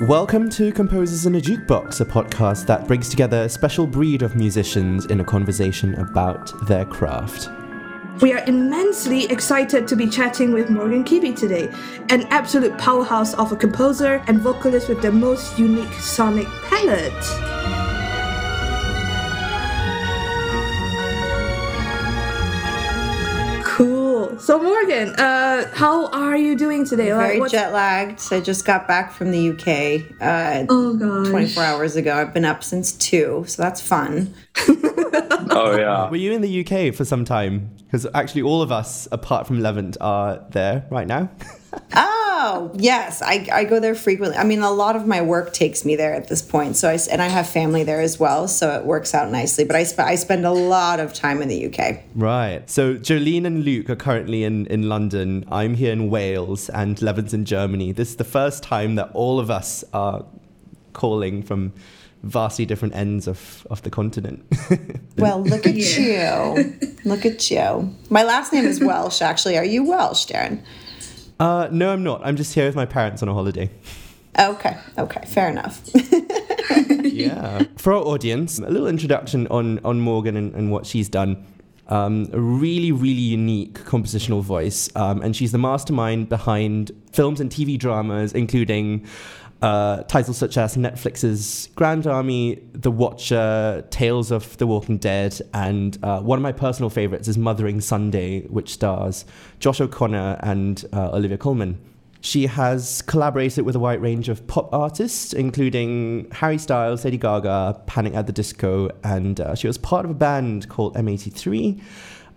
Welcome to Composers in a Jukebox, a podcast that brings together a special breed of musicians in a conversation about their craft. We are immensely excited to be chatting with Morgan Kibby today, an absolute powerhouse of a composer and vocalist with the most unique sonic palette. So Morgan, uh, how are you doing today? Very what's- jet lagged. I just got back from the UK uh, Oh god. 24 hours ago. I've been up since 2, so that's fun. Oh yeah. Were you in the UK for some time? Because actually, all of us, apart from Levant, are there right now. Oh, yes. I, I go there frequently. I mean, a lot of my work takes me there at this point. So I, s- and I have family there as well, so it works out nicely. But I, sp- I spend a lot of time in the UK. right. So Jolene and Luke are currently in, in London. I'm here in Wales, and Levant's in Germany. This is the first time that all of us are calling from vastly different ends of, of the continent. Well, look at you. Look at you. My last name is Welsh, actually. Are you Welsh, Darren? Uh, no, I'm not. I'm just here with my parents on a holiday. Okay, okay, fair enough. yeah. For our audience, a little introduction on, on Morgan and, and what she's done. Um, a really, really unique compositional voice. Um, and she's the mastermind behind films and TV dramas, including uh, titles such as Netflix's Grand Army, The Watcher, Tales of the Walking Dead, and uh, one of my personal favorites is Mothering Sunday, which stars Josh O'Connor and uh, Olivia Colman. She has collaborated with a wide range of pop artists, including Harry Styles, Lady Gaga, Panic at the Disco, and uh, she was part of a band called M83.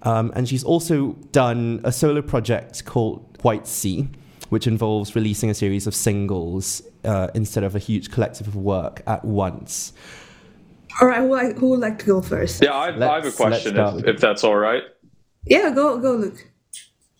Um, and she's also done a solo project called White Sea, which involves releasing a series of singles uh, instead of a huge collective of work at once. All right, who, like, who would like to go first? Yeah, I, I have a question if, if that's all right. Yeah, go go Luke.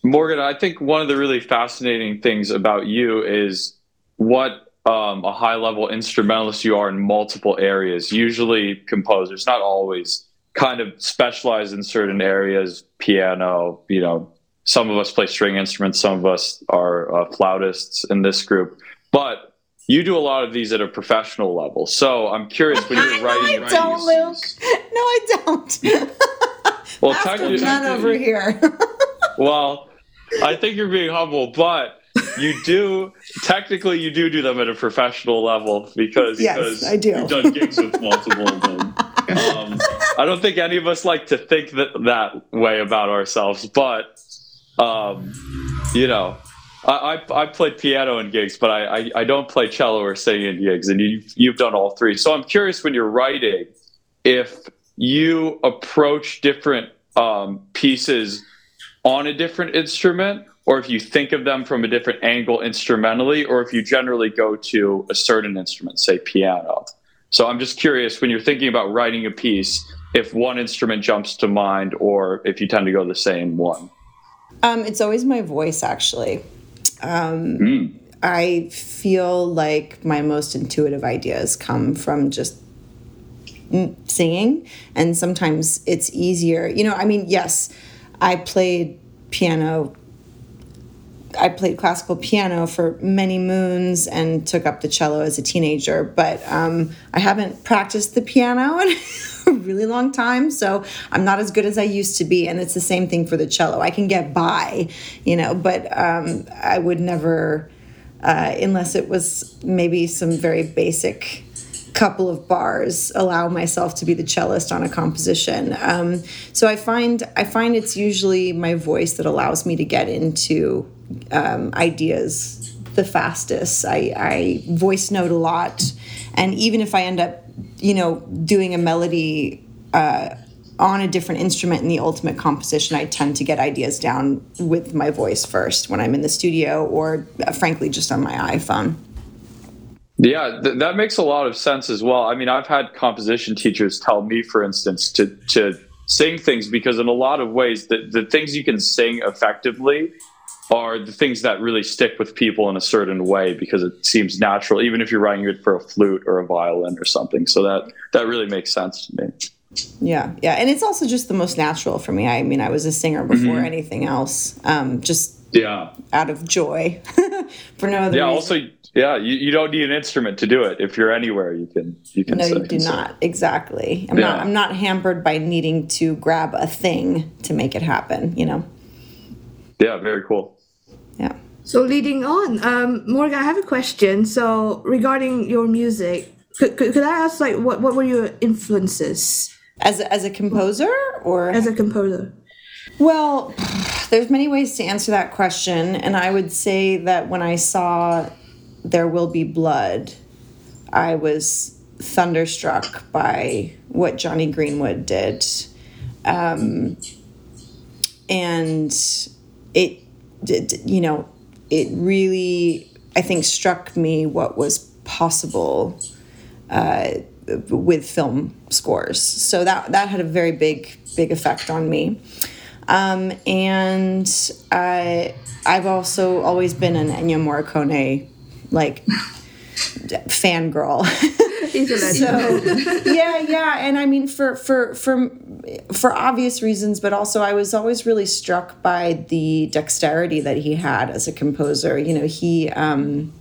Morgan, I think one of the really fascinating things about you is what um, a high level instrumentalist you are in multiple areas. Usually, composers, not always, kind of specialize in certain areas piano, you know, some of us play string instruments, some of us are uh, flautists in this group. But you do a lot of these at a professional level. So I'm curious when you're no, writing. I don't, Luke. No, I don't. Well, After technically- none over here. Well, I think you're being humble, but you do technically you do do them at a professional level because Yes, because I do. you've done gigs with multiple of them. Um, I don't think any of us like to think that that way about ourselves, but um, you know. I, I, I played piano in gigs, but I, I, I don't play cello or sing in gigs, and you, you've done all three. So I'm curious when you're writing if you approach different um, pieces on a different instrument or if you think of them from a different angle instrumentally or if you generally go to a certain instrument say piano so i'm just curious when you're thinking about writing a piece if one instrument jumps to mind or if you tend to go the same one Um, it's always my voice, actually. Um, Mm. I feel like my most intuitive ideas come from just singing, and sometimes it's easier. You know, I mean, yes, I played piano. I played classical piano for many moons and took up the cello as a teenager, but um, I haven't practiced the piano in a really long time, so I'm not as good as I used to be. And it's the same thing for the cello. I can get by, you know, but um, I would never, uh, unless it was maybe some very basic couple of bars allow myself to be the cellist on a composition. Um, so i find i find it's usually my voice that allows me to get into um, ideas the fastest. I, I voice note a lot. And even if i end up you know doing a melody uh, on a different instrument in the ultimate composition i tend to get ideas down with my voice first when i'm in the studio or uh, frankly just on my iphone Yeah, th- that makes a lot of sense as well. I mean, I've had composition teachers tell me, for instance, to to sing things because in a lot of ways, the, the things you can sing effectively are the things that really stick with people in a certain way because it seems natural, even if you're writing it for a flute or a violin or something. So that that really makes sense to me. Yeah, yeah, and it's also just the most natural for me. I mean, I was a singer before Mm-hmm. anything else, um, just Yeah. out of joy. for no other Yeah. reason. Also, yeah, you, you don't need an instrument to do it. If you're anywhere, you can you can. no, you do so. not. Exactly. I'm not Yeah. I'm not hampered by needing to grab a thing to make it happen, you know. Yeah, very cool. Yeah. So leading on, um, Morgan, I have a question. So regarding your music, could, could, could I ask like what, what were your influences As a, as a composer or as a composer? Well, there's many ways to answer that question, and I would say that when I saw There Will Be Blood, I was thunderstruck by what Jonny Greenwood did. Um, and it, did, you know, it really, I think, struck me what was possible uh, with film scores. So that that had a very big big effect on me. Um, and I I've also always been an Ennio Morricone like fangirl. He's a legend. so yeah, yeah, and I mean for for for for obvious reasons, but also I was always really struck by the dexterity that he had as a composer. You know, he. Um,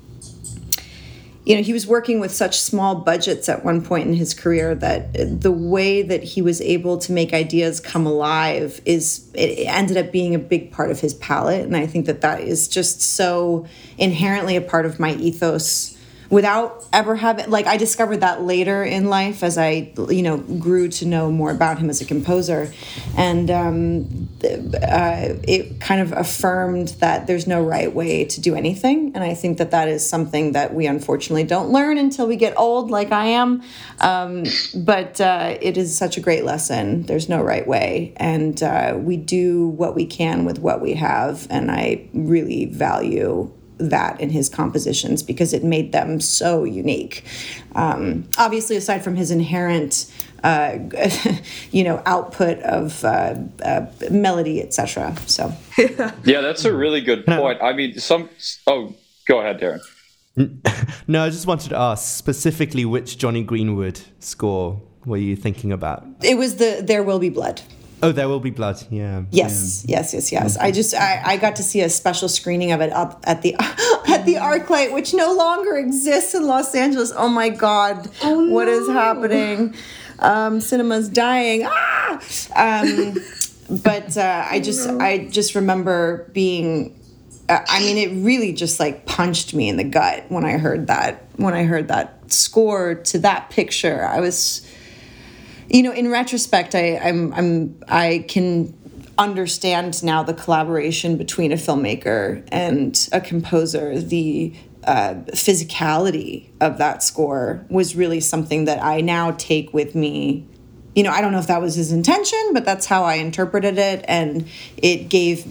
you know, he was working with such small budgets at one point in his career that the way that he was able to make ideas come alive is it ended up being a big part of his palette, and I think that that is just so inherently a part of my ethos without ever having like I discovered that later in life as I you know grew to know more about him as a composer, and um, uh, it kind of affirmed that there's no right way to do anything, and I think that that is something that we unfortunately don't learn until we get old, like I am. Um, but uh, it is such a great lesson. There's no right way, and uh, we do what we can with what we have, and I really value that in his compositions because it made them so unique. Um, obviously, aside from his inherent, uh, you know, output of uh, uh, melody, etc. So, Yeah, that's a really good point. I mean, some. Oh, go ahead, Darren. No, I just wanted to ask specifically which Jonny Greenwood score were you thinking about? it was the "There Will Be Blood." Oh, there will be blood. Yeah. Yes, yes, yes, yes. I just I, I got to see a special screening of it up at the at the ArcLight, which no longer exists in Los Angeles. Oh my God, what is happening? Um, cinema's dying. Ah! Um, but uh, I just I just remember being. Uh, I mean, it really just like punched me in the gut when I heard that when I heard that score to that picture. I was you know in retrospect i i'm i'm i can understand now the collaboration between a filmmaker and a composer. The uh, physicality of that score was really something that i now take with me. You know i don't know if that was his intention but that's how i interpreted it and it gave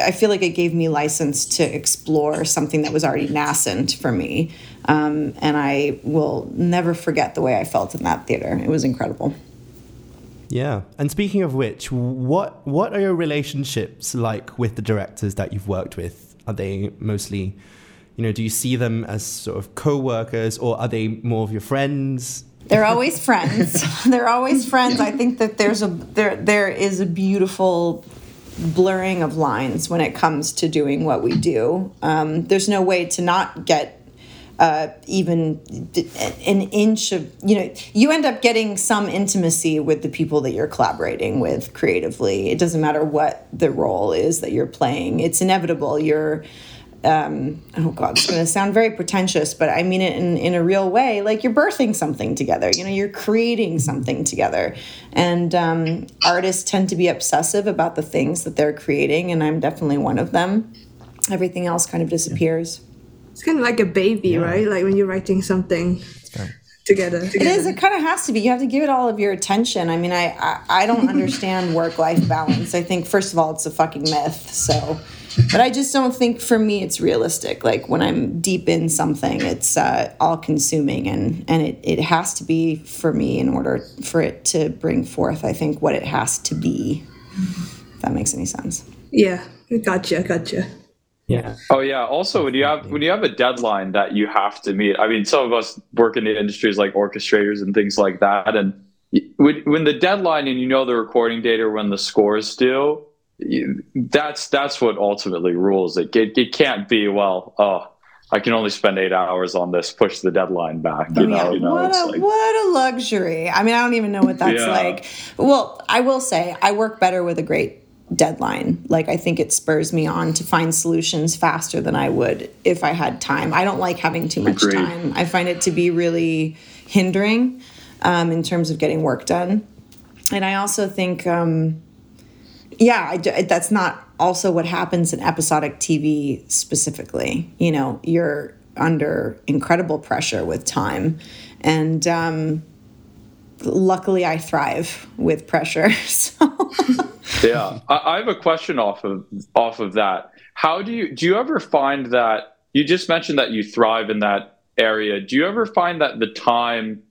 i feel like it gave me license to explore something that was already nascent for me um, and i will never forget the way i felt in that theater it was incredible Yeah. And speaking of which, what what are your relationships like with the directors that you've worked with? Are they mostly, you know, do you see them as sort of co-workers or are they more of your friends? They're always friends. They're always friends. I think that there's a there there is a beautiful blurring of lines when it comes to doing what we do. Um, there's no way to not get uh, even an inch of you know you end up getting some intimacy with the people that you're collaborating with creatively. It doesn't matter what the role is that you're playing. It's inevitable. You're um, oh god, it's going to sound very pretentious, but I mean it in, in a real way. Like you're birthing something together. You know, you're creating something together. And um, artists tend to be obsessive about the things that they're creating, and I'm definitely one of them. Everything else kind of disappears. It's kind of like a baby, right? Like when you're writing something together. It is. It kind of has to be. You have to give it all of your attention. I mean, I I, I don't understand work life balance. I think first of all, it's a fucking myth. So, but I just don't think for me it's realistic. Like when I'm deep in something, it's uh, all consuming, and and it it has to be for me in order for it to bring forth. I think what it has to be. If that makes any sense. Yeah, gotcha, gotcha. Yeah. Oh yeah. Also, when you have when you have a deadline that you have to meet, I mean, some of us work in the industries like orchestrators and things like that, and when when the deadline and you know the recording date or when the score is due, you- that's that's what ultimately rules it. It, it can't be well. Oh, I can only spend eight hours on this. Push the deadline back. You oh, know, Yeah, you know. what it's a like, what a luxury. I mean, I don't even know what that's Yeah. like. Well, I will say I work better with a great deadline. Like I think it spurs me on to find solutions faster than I would if I had time. I don't like having too much Agreed. time. I find it to be really hindering um, in terms of getting work done. And I also think, um, yeah, I, that's not also what happens in episodic TV specifically. You know, you're under incredible pressure with time. And um, luckily, I thrive with pressure. So, yeah, I, I have a question off of off of that. How do you do you ever find that you just mentioned that you thrive in that area? Do you ever find that the time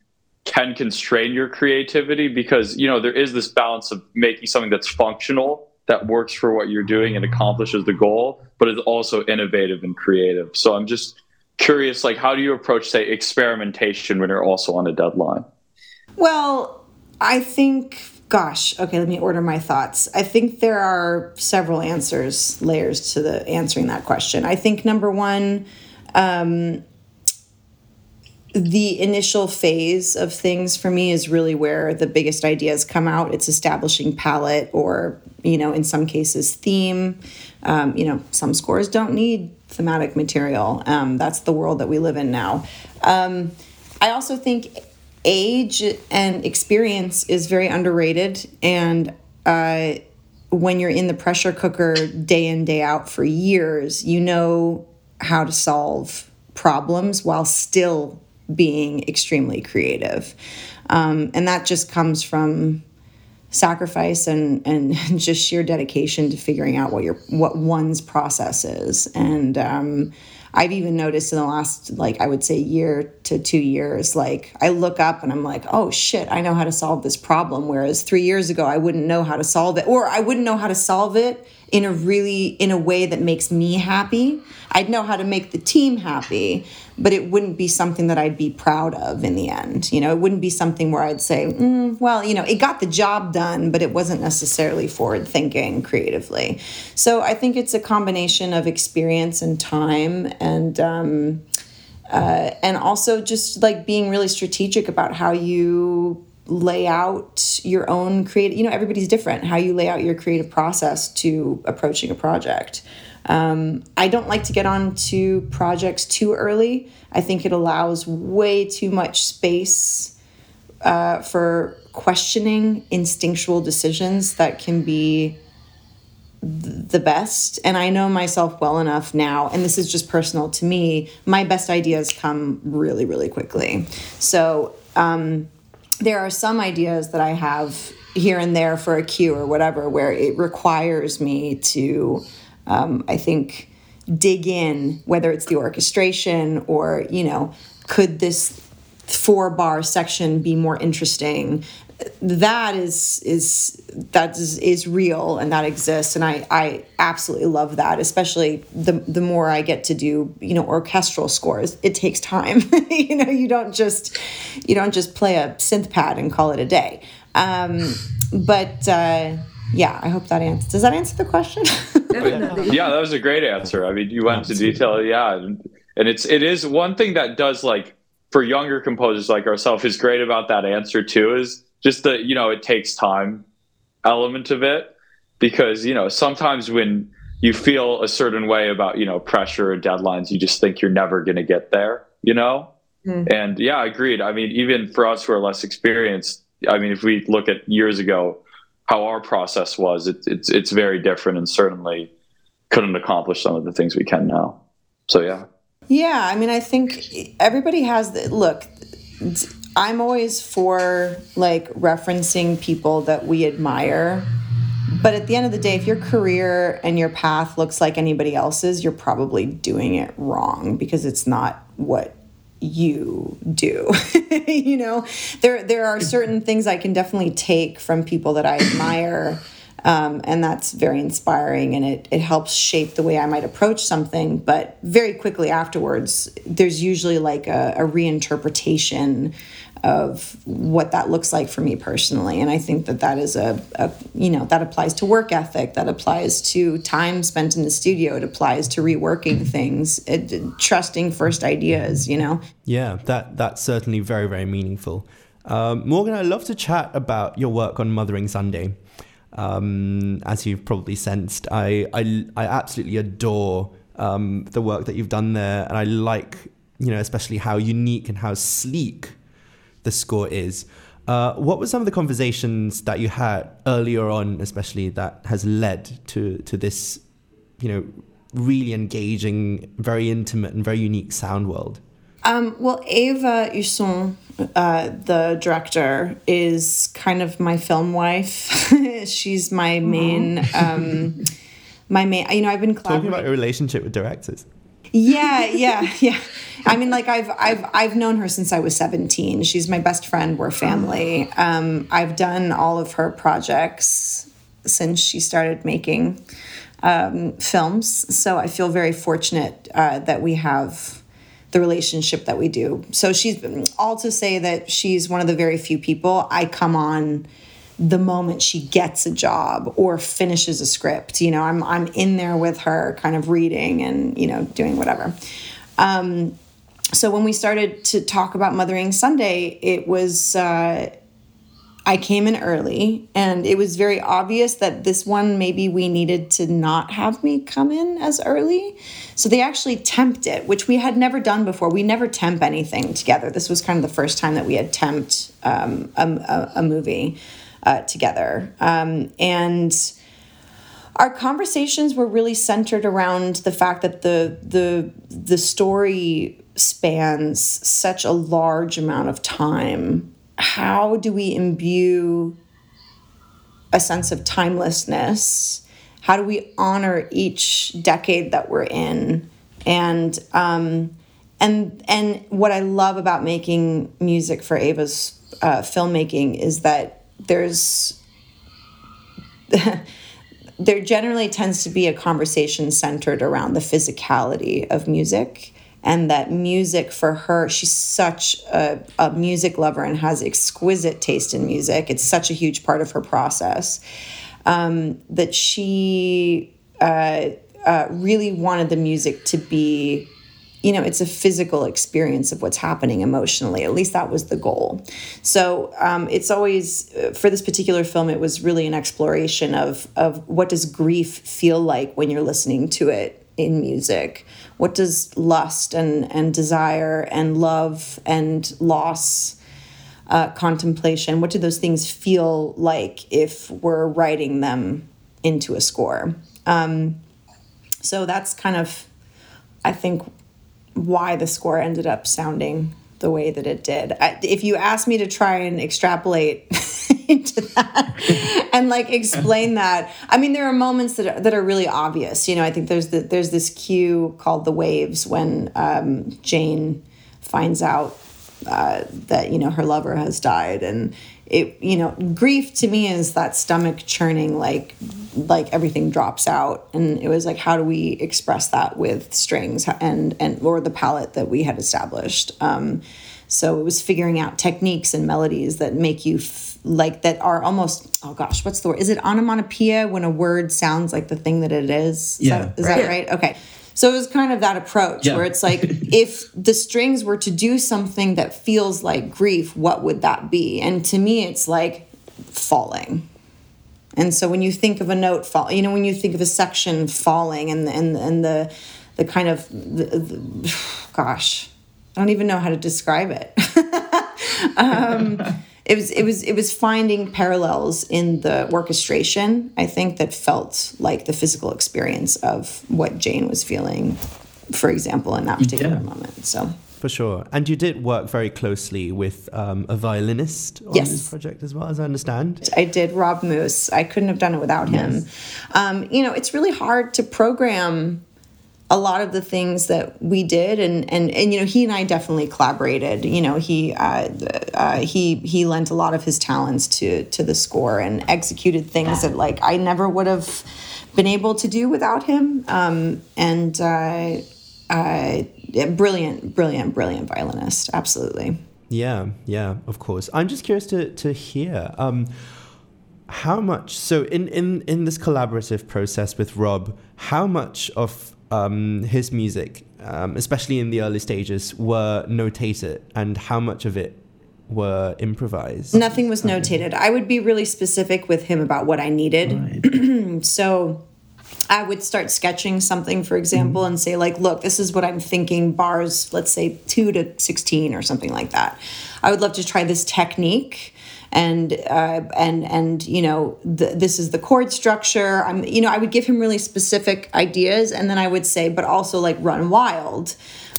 can constrain your creativity because you know there is this balance of making something that's functional that works for what you're doing and accomplishes the goal, but is also innovative and creative. So I'm just curious, like how do you approach say experimentation when you're also on a deadline? Well, I think, gosh, okay, let me order my thoughts. I think there are several answers, layers to the answering that question. I think number one, um, the initial phase of things for me is really where the biggest ideas come out. It's establishing palette, or you know, in some cases, theme. Um, you know, some scores don't need thematic material. Um, that's the world that we live in now. Um, I also think age and experience is very underrated, and uh, when you're in the pressure cooker day in day out for years, you know how to solve problems while still being extremely creative. Um, and that just comes from sacrifice and, and just sheer dedication to figuring out what your what one's process is. And um, I've even noticed in the last like I would say year to two years, like I look up and I'm like, oh shit, I know how to solve this problem. Whereas three years ago I wouldn't know how to solve it, or I wouldn't know how to solve it in a really in a way that makes me happy. I'd know how to make the team happy, but it wouldn't be something that I'd be proud of in the end. You know, it wouldn't be something where I'd say, mm, well, you know, it got the job done, but it wasn't necessarily forward thinking creatively. So I think it's a combination of experience and time and, um, uh, and also just like being really strategic about how you lay out your own creative you know everybody's different how you lay out your creative process to approaching a project. Um, i don't like to get onto projects too early. I think it allows way too much space uh, for questioning instinctual decisions that can be the best. And i know myself well enough now and this is just personal to me my best ideas come really really quickly. So um, there are some ideas that i have here and there for a cue or whatever where it requires me to um, i think dig in whether it's the orchestration or you know could this four bar section be more interesting that is is that is, is real and that exists. And I, I absolutely love that especially the the more I get to do you know orchestral scores it takes time. You know you don't just you don't just play a synth pad and call it a day. Um, but uh, yeah I hope that answers does that answer the question? Yeah that was a great answer. I mean you went into detail. Yeah and, and it's it is one thing that does like for younger composers like ourselves is great about that answer too is just the you know it takes time element of it because you know sometimes when you feel a certain way about you know pressure or deadlines you just think you're never going to get there you know Mm. and yeah I agreed i mean even for us who are less experienced i mean if we look at years ago how our process was it, it's it's very different and certainly couldn't accomplish some of the things we can now so yeah Yeah, I mean, I think everybody has the look. I'm always for like referencing people that we admire. But at the end of the day, if your career and your path looks like anybody else's, you're probably doing it wrong because it's not what you do. you know, there there are certain things I can definitely take from people that I admire. Um, and that's very inspiring and it, it helps shape the way I might approach something. But very quickly afterwards, there's usually like a, a reinterpretation of what that looks like for me personally. And I think that that is a, a, you know, that applies to work ethic, that applies to time spent in the studio, it applies to reworking things, it, trusting first ideas, you know? Yeah, that that's certainly very, very meaningful. Um, Morgan, I'd love to chat about your work on Mothering Sunday. Um, as you've probably sensed, I, I, I absolutely adore um, the work that you've done there. And I like, you know, especially how unique and how sleek the score is. Uh, what were some of the conversations that you had earlier on, especially that has led to to this, you know, really engaging, very intimate, and very unique sound world? Um, well, Eva Husson, uh, the director, is kind of my film wife. She's my main, um, my main. You know, I've been talking about your relationship with directors. Yeah, yeah, yeah. I mean, like I've I've I've known her since I was seventeen. She's my best friend. We're family. Um, I've done all of her projects since she started making um, films. So I feel very fortunate uh, that we have the relationship that we do. So she's all to say that she's one of the very few people I come on the moment she gets a job or finishes a script. You know, I'm I'm in there with her, kind of reading and you know doing whatever. Um, so when we started to talk about Mothering Sunday, it was. Uh, I came in early, and it was very obvious that this one maybe we needed to not have me come in as early. So they actually temped it, which we had never done before. We never temp anything together. This was kind of the first time that we had temped um, a, a, a, movie uh, together. Um, and our conversations were really centered around the fact that the the the story spans such a large amount of time how do we imbue a sense of timelessness? How do we honor each decade that we're in? And um, and and what I love about making music for Eva's uh, filmmaking is that there's there generally tends to be a conversation centered around the physicality of music and that music for her she's such a, a, music lover and has exquisite taste in music. It's such a huge part of her process um, that she uh, uh, really wanted the music to be you know it's a physical experience of what's happening emotionally. At least that was the goal. So um, it's always uh, for this particular film it was really an exploration of of what does grief feel like when you're listening to it in music? What does lust and, and desire and love and loss uh, contemplation what do those things feel like if we're writing them into a score? Um, so that's kind of i think why the score ended up sounding the way that it did I, if you ask me to try and extrapolate into that and like explain that. I mean, there are moments that are, that are really obvious. You know, I think there's the, there's this cue called the waves when um, Jane finds out uh, that you know her lover has died, and it you know grief to me is that stomach churning like like everything drops out and it was like how do we express that with strings and and or the palette that we had established um, so it was figuring out techniques and melodies that make you f- like that are almost oh gosh, what's the word? Is it onomatopoeia when a word sounds like the thing that it is? Yeah. That, is right. that right? Okay. So it was kind of that approach yeah. where it's like if the strings were to do something that feels like grief, what would that be? And to me it's like falling. And so when you think of a note fall, you know, when you think of a section falling and and and the the kind of the, the, gosh, I don't even know how to describe it. um, it was it was it was finding parallels in the orchestration. I think that felt like the physical experience of what Jane was feeling, for example, in that particular yeah. moment. So. For sure. And you did work very closely with um, a violinist on yes. this project as well, as I understand. I did, Rob Moose. I couldn't have done it without him. Um, you know, it's really hard to program a lot of the things that we did and and and you know he and I definitely collaborated you know he uh, uh, he he lent a lot of his talents to to the score and executed things that like I never would have been able to do without him um, and uh, uh brilliant brilliant brilliant violinist absolutely Yeah, yeah, of course. I'm just curious to to hear um, how much. So in in in this collaborative process with Rob, how much of um, his music, um, especially in the early stages, were notated, and how much of it were improvised? Nothing was notated. I would be really specific with him about what I needed. so I would start sketching something, for example, and say, like, look, this is what I'm thinking, bars, let's say two to 16 or something like that. I would love to try this technique. And uh, and and you know th- this is the chord structure. I'm you know I would give him really specific ideas, and then I would say, but also like run wild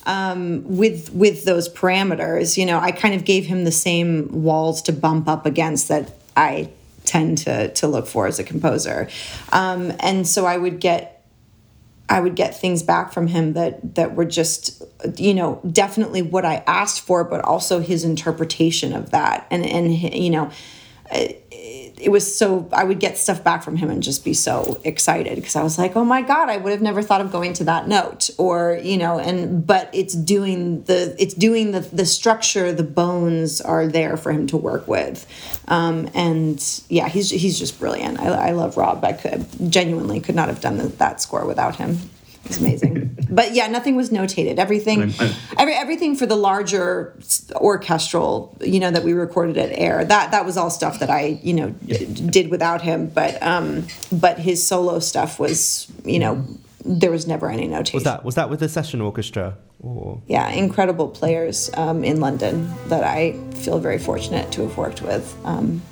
um, with with those parameters. You know, I kind of gave him the same walls to bump up against that I tend to to look for as a composer. Um, and so I would get I would get things back from him that that were just you know definitely what I asked for, but also his interpretation of that, and and you know. It, was so I would get stuff back from him and just be so excited because I was like, oh my god, I would have never thought of going to that note, or you know, and but it's doing the it's doing the the structure, the bones are there for him to work with, um, and yeah, he's he's just brilliant. I, I love Rob. I could genuinely could not have done that score without him. It's amazing. but yeah, nothing was notated. Everything, I'm- I'm- every, everything for the larger orchestral, you know, that we recorded at Air. That that was all stuff that I, you know, d- did without him. But um, but his solo stuff was, you know, there was never any notation. Was that was that with the session orchestra? Or Yeah, incredible players um, in London that I feel very fortunate to have worked with. Um,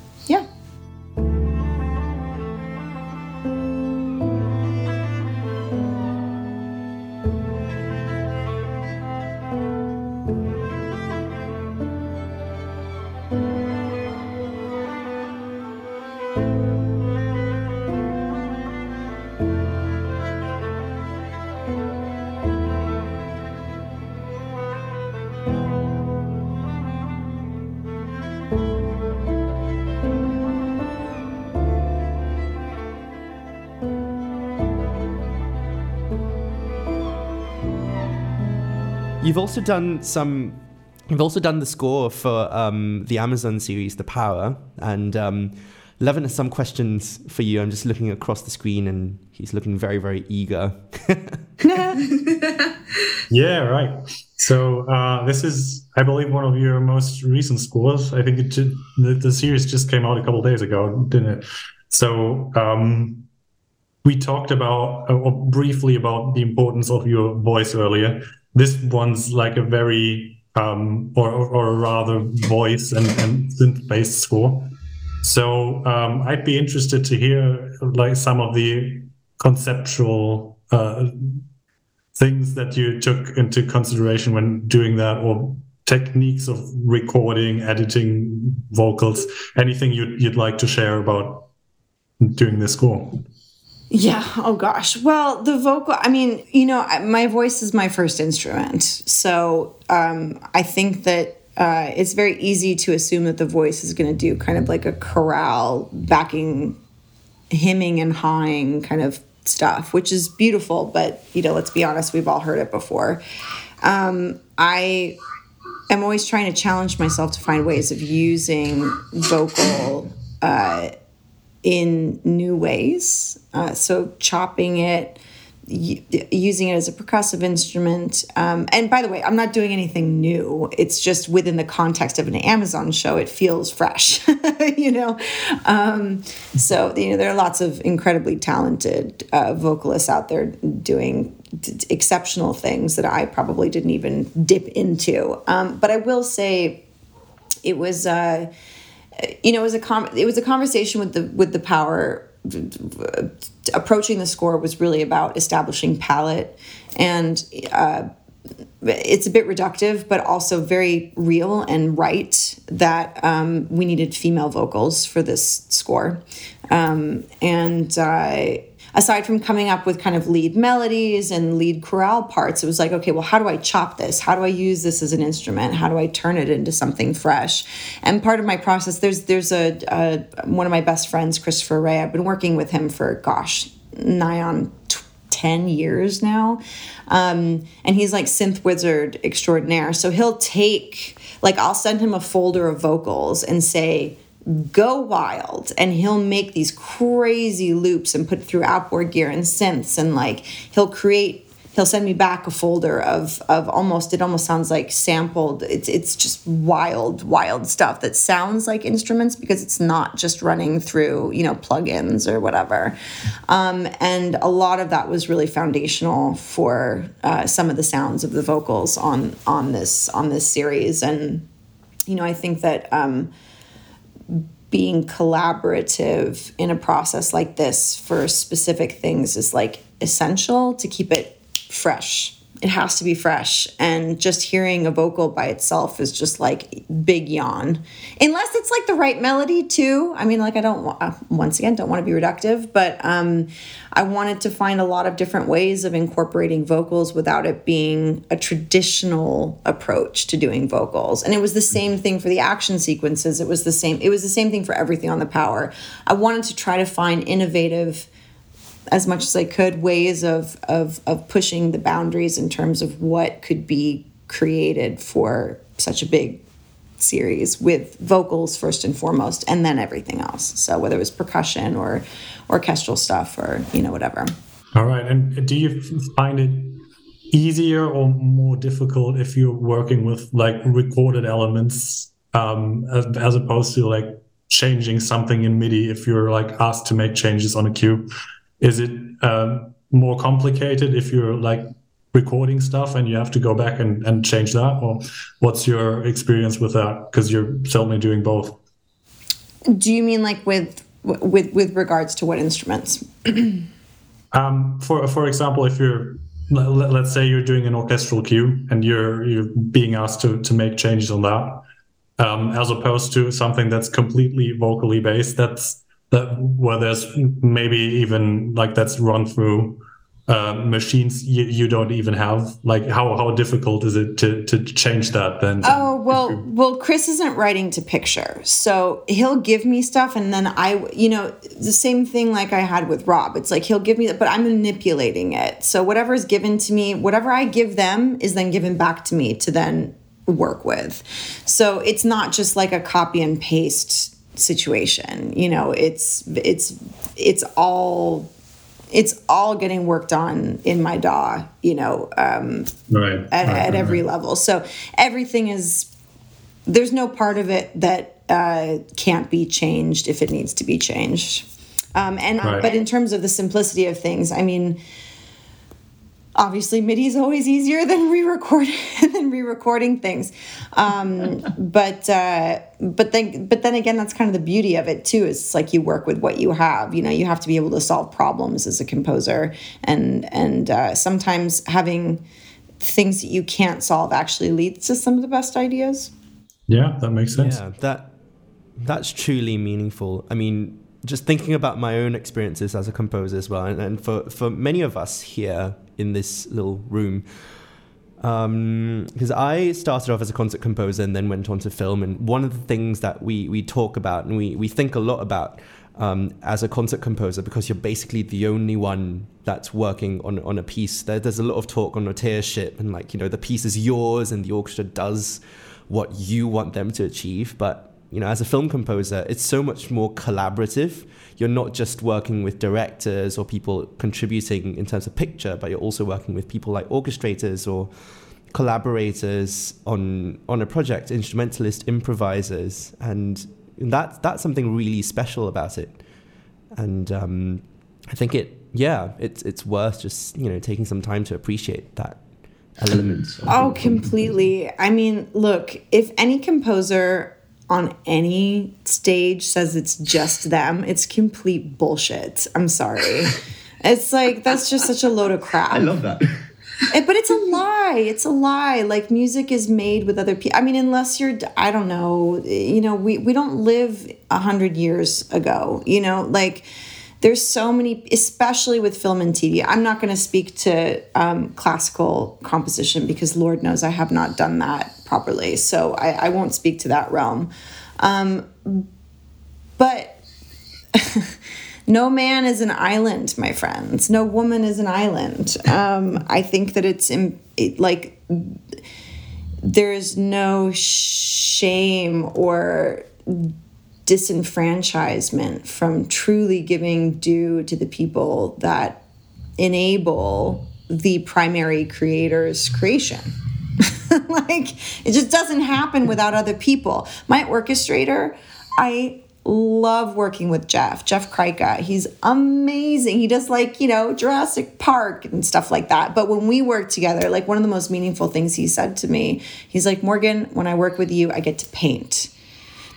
You've also done some. You've also done the score for um, the Amazon series, The Power, and um, Levin has some questions for you. I'm just looking across the screen, and he's looking very, very eager. Yeah, right. So uh, this is, I believe, one of your most recent scores. I think the, the series just came out a couple days ago, didn't it? So um, we talked about uh, briefly about the importance of your voice earlier. This one's like a very um, or, or rather voice and, and synth based score. So um, I'd be interested to hear like some of the conceptual uh, things that you took into consideration when doing that or techniques of recording editing vocals anything you'd, you'd like to share about doing this score Yeah. Oh gosh. Well, the vocal. I mean, you know, my voice is my first instrument, so um, I think that uh, it's very easy to assume that the voice is going to do kind of like a chorale backing, hymning and hawing kind of stuff, which is beautiful. But you know, let's be honest, we've all heard it before. Um, I am always trying to challenge myself to find ways of using vocal in new ways. Uh, so chopping it, using it as a percussive instrument. Um, and by the way, I'm not doing anything new. It's just within the context of an Amazon show, it feels fresh, you know. Um, so you know, there are lots of incredibly talented uh, vocalists out there doing d- exceptional things that I probably didn't even dip into. Um, but I will say, it was. Uh, you know, it was a com- it was a conversation with the with the power. Approaching the score was really about establishing palette, and uh, it's a bit reductive, but also very real and right that um, we needed female vocals for this score, um, and. Uh, Aside from coming up with kind of lead melodies and lead chorale parts, it was like, okay, well, how do I chop this? How do I use this as an instrument? How do I turn it into something fresh? And part of my process, there's there's a, a one of my best friends, Christopher Ray. I've been working with him for gosh, nigh on t- 10 years now. Um, and he's like synth wizard extraordinaire. So he'll take, like, I'll send him a folder of vocals and say, go wild and he'll make these crazy loops and put through outboard gear and synths and like he'll create he'll send me back a folder of of almost it almost sounds like sampled it's it's just wild wild stuff that sounds like instruments because it's not just running through you know plugins or whatever. Um, and a lot of that was really foundational for uh, some of the sounds of the vocals on on this on this series. And you know i think that um, being collaborative in a process like this for specific things is like essential to keep it fresh. It has to be fresh. And just hearing a vocal by itself is just like big yawn. Unless it's like the right melody too. I mean, like I don't uh, once again, don't want to be reductive, but um, I wanted to find a lot of different ways of incorporating vocals without it being a traditional approach to doing vocals. And it was the same thing for the action sequences. It was the same, it was the same thing for everything on the power. I wanted to try to find innovative as much as I could ways of of of pushing the boundaries in terms of what could be created for such a big series with vocals first and foremost and then everything else. So whether it was percussion or orchestral stuff or you know whatever. All right. And do you find it easier or more difficult if you're working with like recorded elements um, as, as opposed to like changing something in midi if you're like asked to make changes on a cue is it um, more complicated if you're like recording stuff and you have to go back and, and change that? Or what's your experience with that? Because you're certainly doing both. Do you mean like with with with regards to what instruments? Um, for for example if you're let, us say you're doing an orchestral cue and you're you're being asked to to make changes on that um, as opposed to something that's completely vocally based that's that where there's maybe even like that's run through uh, machines you, you don't even have. Like how how difficult is it to to change that then? Oh well well chris isn't writing to picture so he'll give me stuff and then i you know the same thing like i had with rob. It's like he'll give me but i'm manipulating it. So whatever is given to me whatever i give them is then given back to me to then work with. So it's not just like a copy and paste situation. You know, it's it's it's all it's all getting worked on in my DAW, you know, um, right, at, right, at every right. level. So everything is, there's no part of it that uh, can't be changed if it needs to be changed. Um, and but in terms of the simplicity of things, I mean, obviously MIDI is always easier than re-recording than re-recording things. Um, but uh, but then but then again, that's kind of the beauty of it too. Is like you work with what you have. You know, you have to be able to solve problems as a composer, and and uh, sometimes having things that you can't solve actually leads to some of the best ideas. Yeah, that makes sense. Yeah, that that's truly meaningful. I mean, just thinking about my own experiences as a composer as well, and, and for for many of us here in this little room. Because um, I started off as a concert composer and then went on to film. And one of the things that we, we talk about and we, we think a lot about um, as a concert composer, because you're basically the only one that's working on, on a piece, there, there's a lot of talk on auteurship and like, you know, the piece is yours and the orchestra does what you want them to achieve. But, you know, as a film composer, it's so much more collaborative you're not just working with directors or people contributing in terms of picture, but you're also working with people like orchestrators or collaborators on on a project, instrumentalists, improvisers, and that's that's something really special about it. And um, I think it, yeah, it's it's worth just you know taking some time to appreciate that element. oh, completely. I mean, look, if any composer on any stage says it's just them, it's complete bullshit. I'm sorry. it's like that's just such a load of crap. I love that. It, but it's a lie. It's a lie. Like music is made with other people. I mean, unless you're, I don't know. You know, we we don't live a hundred years ago. You know, like there's so many, especially with film and TV. I'm not going to speak to um, classical composition because Lord knows I have not done that properly. So I, I won't speak to that realm. Um, but no man is an island, my friends. No woman is an island. Um, I think that it's in, it, like there is no shame or disenfranchisement from truly giving due to the people that enable the primary creator's creation. like it just doesn't happen without other people. My orchestrator, I love working with Jeff, Jeff Kryka. He's amazing. He does like, you know, Jurassic Park and stuff like that. But when we work together, like one of the most meaningful things he said to me, he's like, Morgan, when I work with you, I get to paint.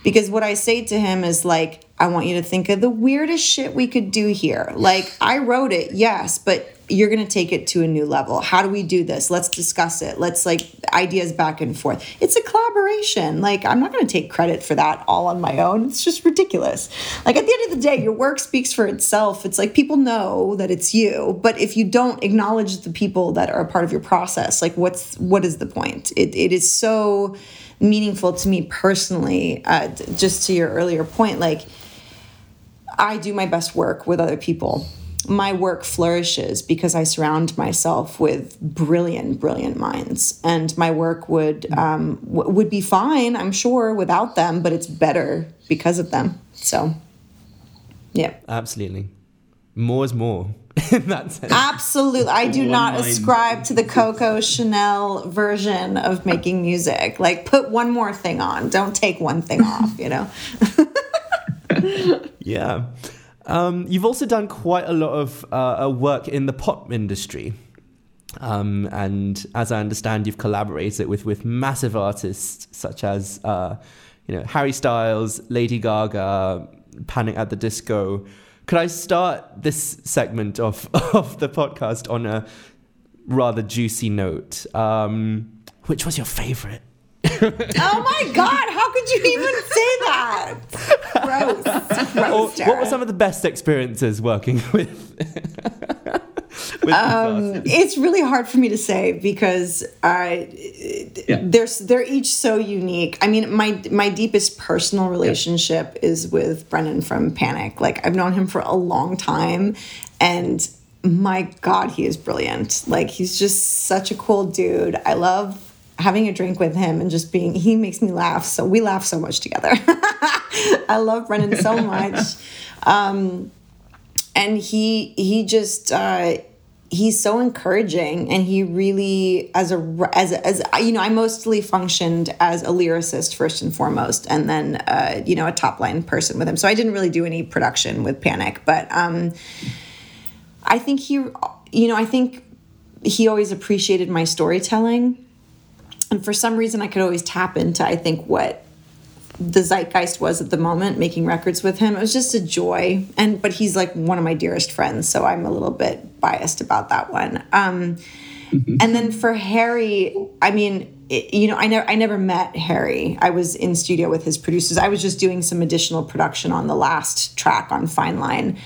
Because what I say to him is like, I want you to think of the weirdest shit we could do here. Like, I wrote it, yes, but you're going to take it to a new level. How do we do this? Let's discuss it. Let's like ideas back and forth. It's a collaboration. Like, I'm not going to take credit for that all on my own. It's just ridiculous. Like, at the end of the day, your work speaks for itself. It's like people know that it's you, but if you don't acknowledge the people that are a part of your process, like, what's what is the point? It, it is so meaningful to me personally. Uh, just to your earlier point, like, I do my best work with other people. My work flourishes because I surround myself with brilliant, brilliant minds, and my work would um, w- would be fine, I'm sure, without them, but it's better because of them. So, yeah, Absolutely. More is more in that sense. absolutely. I do One not mind. ascribe to the Coco Chanel version of making music. Like, put one more thing on. Don't take one thing off. You know. Yeah. Um, you've also done quite a lot of uh, uh, work in the pop industry. Um, and as I understand, you've collaborated with, with massive artists such as uh, you know Harry Styles, Lady Gaga, Panic at the Disco. Could I start this segment of, of the podcast on a rather juicy note? Um, which was your favorite? Oh my God! How could you even say that? Gross. Or what were some of the best experiences working with? Um, it's really hard for me to say because I Yeah. they're they're each so unique. I mean, my my deepest personal relationship is with Brendon from Panic. Like I've known him for a long time, and my God, he is brilliant. Like he's just such a cool dude. I love having a drink with him and just being he makes me laugh so we laugh so much together i love brendon so much um, and he he just uh, he's so encouraging and he really as a as as you know I mostly functioned as a lyricist first and foremost and then uh, you know a top line person with him. So I didn't really do any production with Panic but um, I think he you know I think he always appreciated my storytelling. And for some reason I could always tap into I think what the zeitgeist was at the moment making records with him. It was just a joy. And but he's like one of my dearest friends so i'm a little bit biased about that one. Um and then for harry i mean it, you know i never i never met harry. I was in studio with his producers. I was just doing some additional production on the last track on fine line.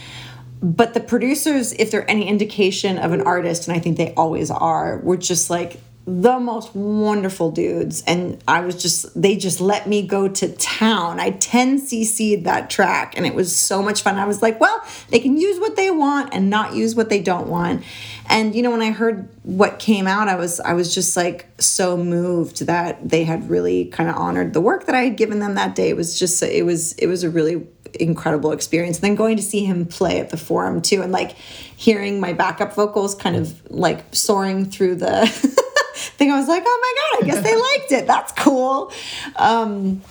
But the producers if they're any indication of an artist and i think they always are were just like the most wonderful dudes. And i was just they just let me go to town. I 10 cc'd that track and it was so much fun. I was like well they can use what they want and not use what they don't want. And you know when i heard what came out i was i was just like so moved that they had really kind of honored the work that i had given them that day. It was just it was it was a really incredible experience. And then going to see him play at the forum too, and like hearing my backup vocals kind of like soaring through the thing, I was like, oh my God, I guess they liked it. That's cool. Um,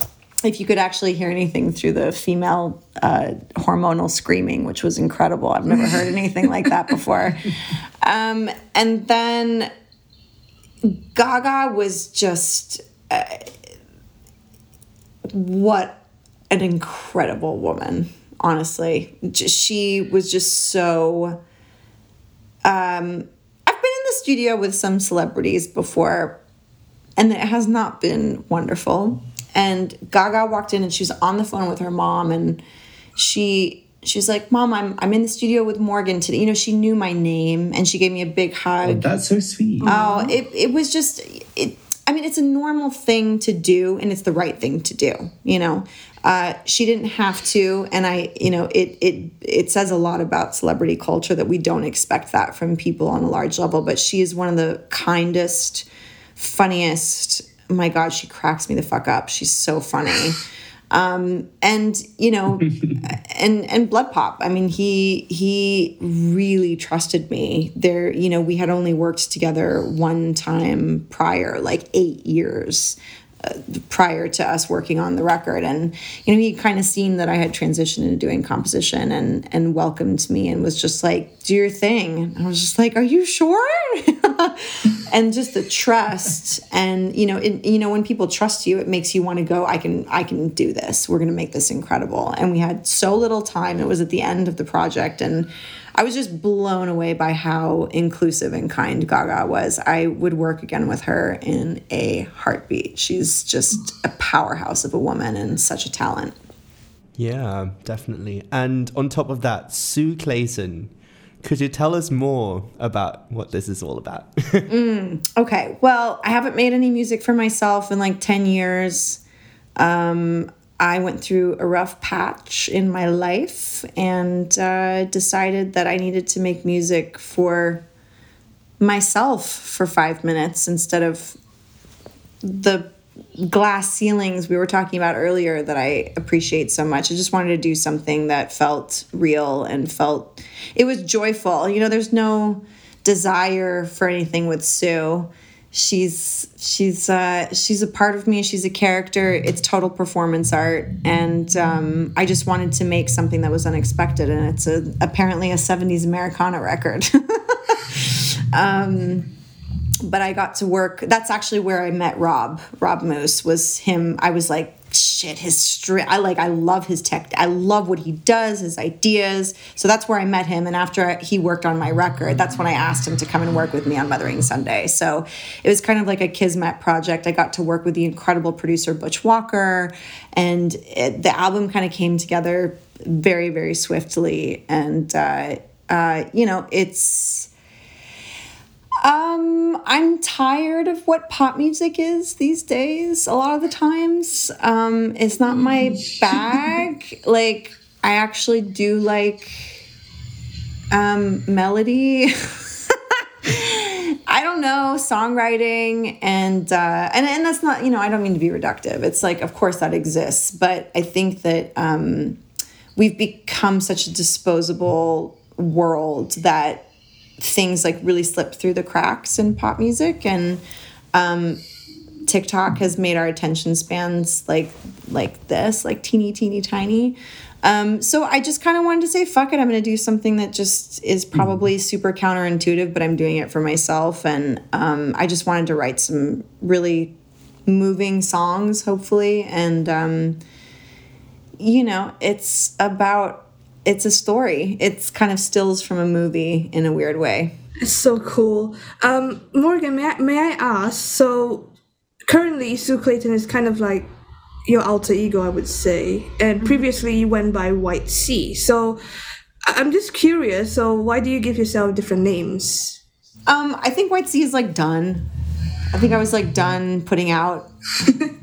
if you could actually hear anything through the female uh, hormonal screaming, which was incredible. I've never heard anything like that before. Um, and then Gaga was just uh, what an incredible woman, honestly. She was just so. Um, I've been in the studio with some celebrities before, and it has not been wonderful. And Gaga walked in and she was on the phone with her mom, and she she was like, "Mom, I'm I'm in the studio with Morgan today." You know, she knew my name, and she gave me a big hug. Oh, that's so sweet. Oh, it, it was just it. I mean, it's a normal thing to do, and it's the right thing to do. You know, Uh, she didn't have to, and I, you know, it it it says a lot about celebrity culture that we don't expect that from people on a large level. But she is one of the kindest, funniest. My God, she cracks me the fuck up. She's so funny. Um, and you know, and and BloodPop. I mean, he he really trusted me. There, you know, we had only worked together one time prior, like eight years prior to us working on the record. And you know he kind of seen that i had transitioned into doing composition and and welcomed me and was just like do your thing. And i was just like are you sure? And just the trust. And you know it, you know when people trust you it makes you want to go i can i can do this. We're going to make this incredible. And we had so little time. It was at the end of the project and I was just blown away by how inclusive and kind Gaga was. I would work again with her in a heartbeat. She's just a powerhouse of a woman and such a talent. Yeah, definitely. And on top of that, Sue Clayton. Could you tell us more about what this is all about? mm, okay. Well, I haven't made any music for myself in like 10 years. Um, I went through a rough patch in my life and uh, decided that I needed to make music for myself for five minutes instead of the glass ceilings we were talking about earlier that I appreciate so much. I just wanted to do something that felt real and felt it was joyful. You know, there's no desire for anything with Sue she's she's uh, she's a part of me. She's a character. It's total performance art, and um, I just wanted to make something that was unexpected. And it's a apparently a '70s Americana record. um, but I got to work. That's actually where I met Rob. Rob Moose was him. I was like, shit, his stri- I like, I love his tech. I love what he does, his ideas. So that's where I met him. And after he worked on my record, that's when I asked him to come and work with me on Mothering Sunday. So it was kind of like a Kismet project. I got to work with the incredible producer Butch Walker, and it, the album kind of came together very, very swiftly. And uh, uh, you know, it's um, I'm tired of what pop music is these days. A lot of the times, um, it's not my bag. like, I actually do like um, melody. I don't know songwriting and uh, and and that's not you know I don't mean to be reductive. It's like of course that exists, but I think that um, we've become such a disposable world that things like really slip through the cracks in pop music and um, TikTok has made our attention spans like like this, like teeny teeny tiny. Um, so I just kind of wanted to say, fuck it, I'm going to do something that just is probably super counterintuitive, but I'm doing it for myself. And um, I just wanted to write some really moving songs, hopefully. And, um, you know, it's about it's a story. It's kind of stills from a movie in a weird way. It's so cool. Um, Morgan, may I, may I ask? So currently, Sue Clayton is kind of like your alter ego, I would say, and mm-hmm. previously you went by White Sea. So I'm just curious. So why do you give yourself different names? Um, I think White Sea is like done. I think I was like done putting out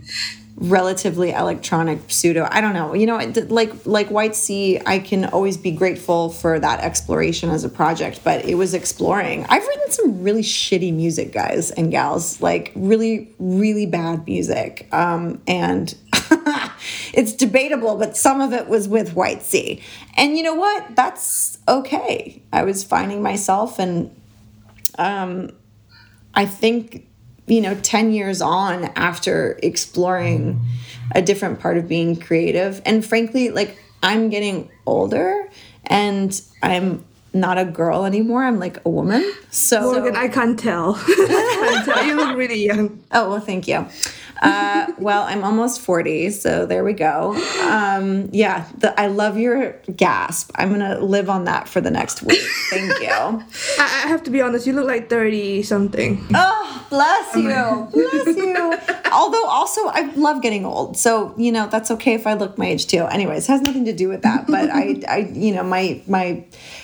relatively electronic pseudo i don't know you know like like white sea i can always be grateful for that exploration as a project but it was exploring. I've written some really shitty music guys and gals like really really bad music um, and it's debatable but some of it was with white sea. And you know what? That's okay. I was finding myself and um, i think you know 10 years on after exploring a different part of being creative. And frankly like i'm getting older and i'm not a girl anymore. I'm like a woman. So Morgan, i can't tell. I can't tell. You look really young. Oh well thank you uh, well, I'm almost 40, so there we go. Um, yeah, the, I love your gasp. I'm going to live on that for the next week. Thank you. I, I, have to be honest, you look like 30 something. Oh, bless you. bless you. Although, also, I love getting old. So, you know, that's okay if I look my age too. Anyways, has nothing to do with that. But I, I you know, my, my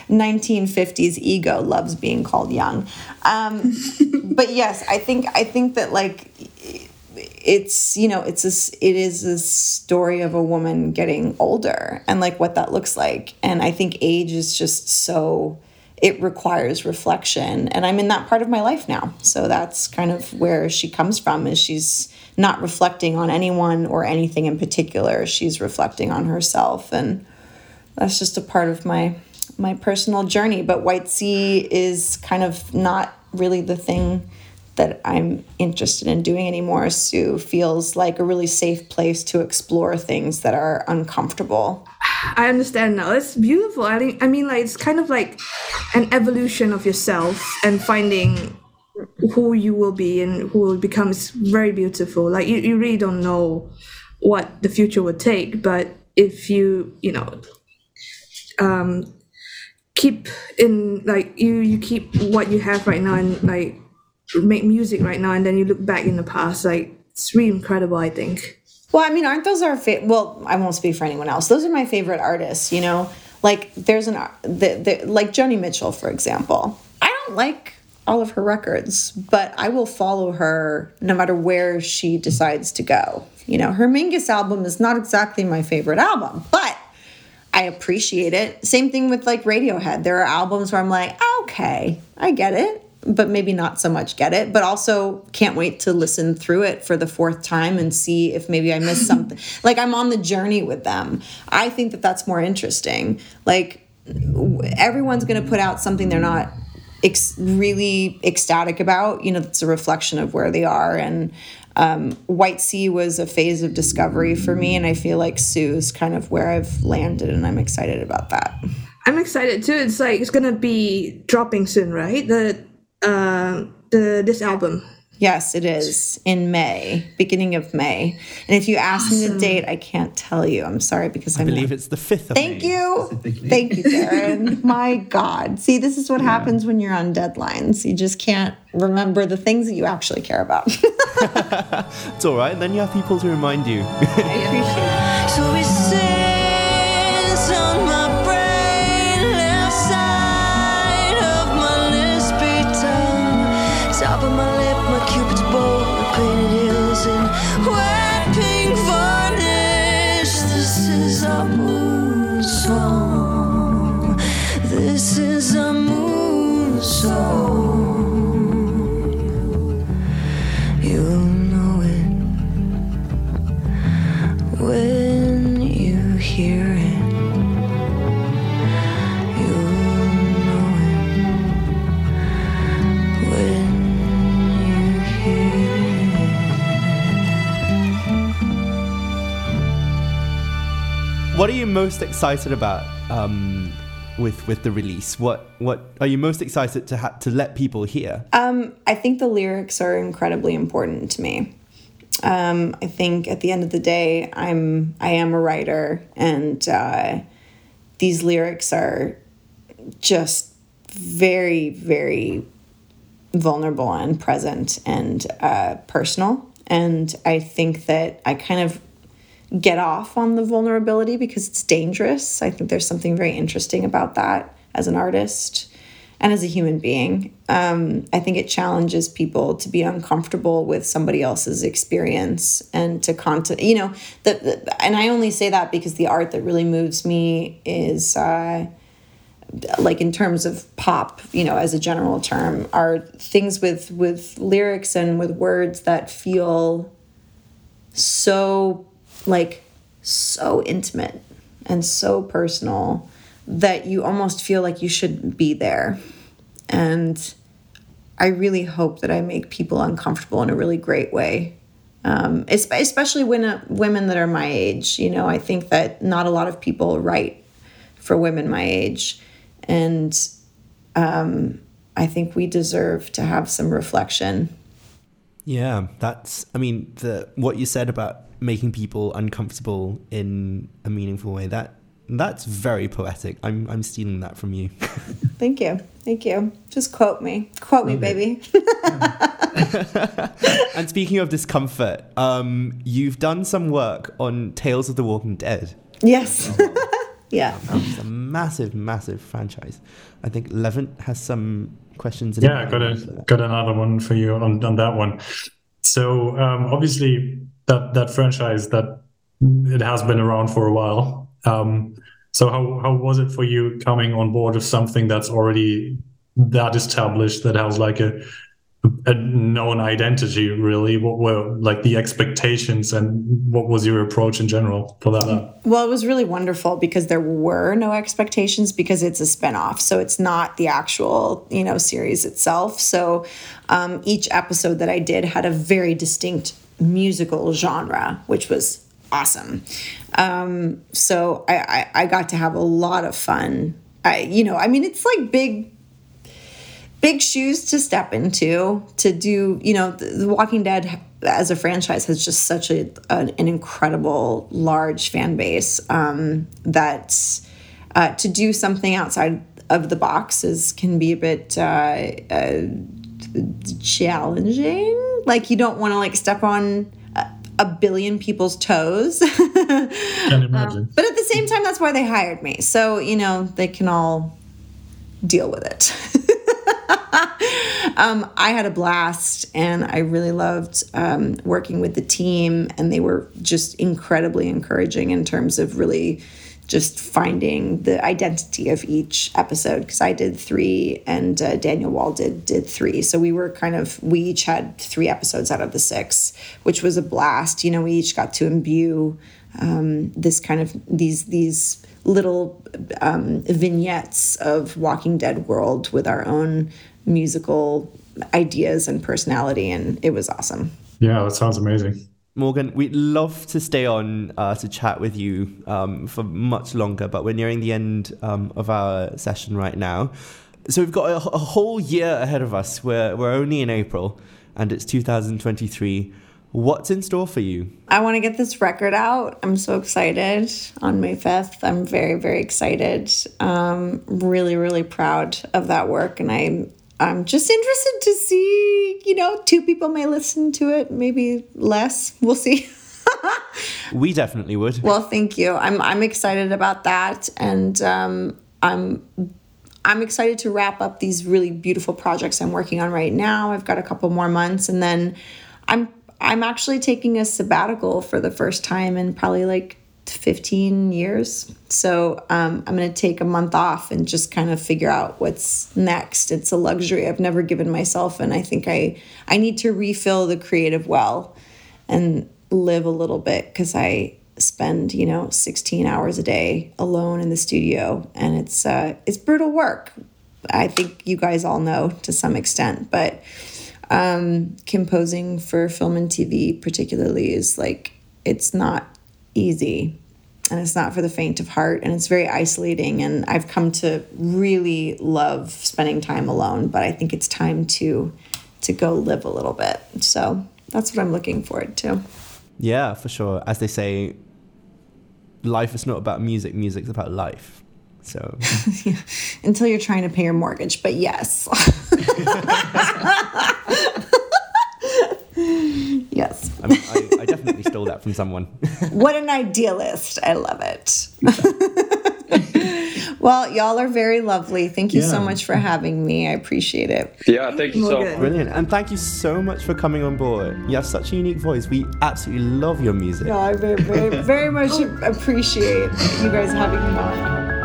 1950s ego loves being called young. Um, but yes, I think, I think that like, it's you know it's a, it is a story of a woman getting older and like what that looks like. And i think age is just so it requires reflection. And i'm in that part of my life now. So that's kind of where she comes from is she's not reflecting on anyone or anything in particular. She's reflecting on herself. And that's just a part of my my personal journey. But white sea is kind of not really the thing that I'm interested in doing anymore. Sue feels like a really safe place to explore things that are uncomfortable. I understand now. It's beautiful. I mean, I mean, like it's kind of like an evolution of yourself and finding who you will be and who will become is very beautiful. Like you, you really don't know what the future would take, but if you, you know, um, keep in like you, you keep what you have right now and like make music right now and then you look back in the past like it's really incredible i think. Well i mean aren't those our favorite well i won't speak for anyone else. Those are my favorite artists you know? Like there's an the, the, like joni mitchell for example. I don't like all of her records but i will follow her no matter where she decides to go you know? Her mingus album is not exactly my favorite album but I appreciate it. Same thing with like Radiohead. There are albums where I'm like, okay, I get it but maybe not so much get it, but also can't wait to listen through it for the fourth time and see if maybe I missed something. like I'm on the journey with them. I think that that's more interesting. Like everyone's going to put out something they're not ex- really ecstatic about. You know, it's a reflection of where they are. And um, White Sea was a phase of discovery for me, and I feel like Sue's kind of where I've landed, and I'm excited about that. I'm excited too. It's like it's gonna be dropping soon, right? The uh, the this album. Yes, it is in May, beginning of May. And if you ask awesome. me the date, I can't tell you. I'm sorry because I I'm believe not... it's the fifth. Thank May, Thank you, thank you, Darren. My God, see, this is what yeah. happens when you're on deadlines. You just can't remember the things that you actually care about. it's all right. Then you have people to remind you. I appreciate it. So what are you most excited about um, with with the release? What what are you most excited to ha- to let people hear? Um, I think the lyrics are incredibly important to me. Um, I think at the end of the day, I'm I am a writer, and uh, these lyrics are just very very vulnerable and present and uh, personal. And I think that I kind of get off on the vulnerability because it's dangerous. I think there's something very interesting about that as an artist and as a human being. Um, I think it challenges people to be uncomfortable with somebody else's experience and to content, you know, the, the, and I only say that because the art that really moves me is uh, like in terms of pop, you know, as a general term, are things with with lyrics and with words that feel so like so intimate and so personal that you almost feel like you should be there. And I really hope that I make people uncomfortable in a really great way. Um, especially when uh, women that are my age, you know, I think that not a lot of people write for women my age, and um, I think we deserve to have some reflection. Yeah, that's. I mean, the what you said about making people uncomfortable in a meaningful way. That that's very poetic. I'm I'm stealing that from you. Thank you. Thank you. Just quote me. Quote me, baby. and speaking of discomfort, um, you've done some work on Tales of the Walking Dead. Yes. yeah. It's a massive, massive franchise. I think Levent has some questions. yeah, I got a, got another one for you on, on that one. so um, obviously that that franchise that it has been around for a while. Um, so how how was it for you coming on board with something that's already that established that has like a a known identity really? What were like the expectations and what was your approach in general for that? Well it was really wonderful because there were no expectations because it's a spin-off. So it's not the actual you know series itself. So um, each episode that i did had a very distinct musical genre which was awesome. Um, so I, I i got to have a lot of fun. I, you know, I mean, it's like big big shoes to step into to do you know the, walking dead as a franchise has just such a, an, an incredible large fan base um, that uh, to do something outside of the box is can be a bit uh, uh, challenging. Like you don't want to like step on a, a billion people's toes. Can imagine. Um, but at the same time that's why they hired me. So you know they can all deal with it. Um, I had a blast and I really loved um, working with the team, and they were just incredibly encouraging in terms of really just finding the identity of each episode because I did three and uh, Daniel Wohl did did three. So we were kind of we each had three episodes out of the six, which was a blast. You know, we each got to imbue um, this kind of these these little um, vignettes of Walking Dead world with our own musical ideas and personality, and it was awesome. Yeah, that sounds amazing. Morgan, we'd love to stay on uh, to chat with you um, for much longer, but we're nearing the end um, of our session right now. So we've got a, a, whole year ahead of us. We're, we're only in April and it's 2023. What's in store for you? I want to get this record out. I'm so excited on May 5th. I'm very, very excited. Um, really, really proud of that work. And I'm I'm just interested to see, you know, two people may listen to it, maybe less. We'll see. we definitely would. Well, thank you. I'm I'm excited about that, and um, I'm I'm excited to wrap up these really beautiful projects I'm working on right now. I've got a couple more months, and then I'm I'm actually taking a sabbatical for the first time in probably like 15 years. So um, I'm going to take a month off and just kind of figure out what's next. It's a luxury I've never given myself, and I think I I need to refill the creative well and live a little bit because I spend you know 16 hours a day alone in the studio, and it's uh, it's brutal work. I think you guys all know to some extent, but um, composing for film and TV particularly is like it's not easy and it's not for the faint of heart and it's very isolating and i've come to really love spending time alone but i think it's time to to go live a little bit. So that's what i'm looking forward to. Yeah for sure. As they say life is not about music music's about life. So. Until you're trying to pay your mortgage but yes yes. I, mean, I, I, definitely stole that from someone. what an idealist. I love it. well, y'all are very lovely. Thank you yeah. so much for having me. I appreciate it. Yeah, thank you so much. Brilliant. And thank you so much for coming on board. You have such a unique voice. We absolutely love your music. No, I very, very, very much appreciate you guys having me on.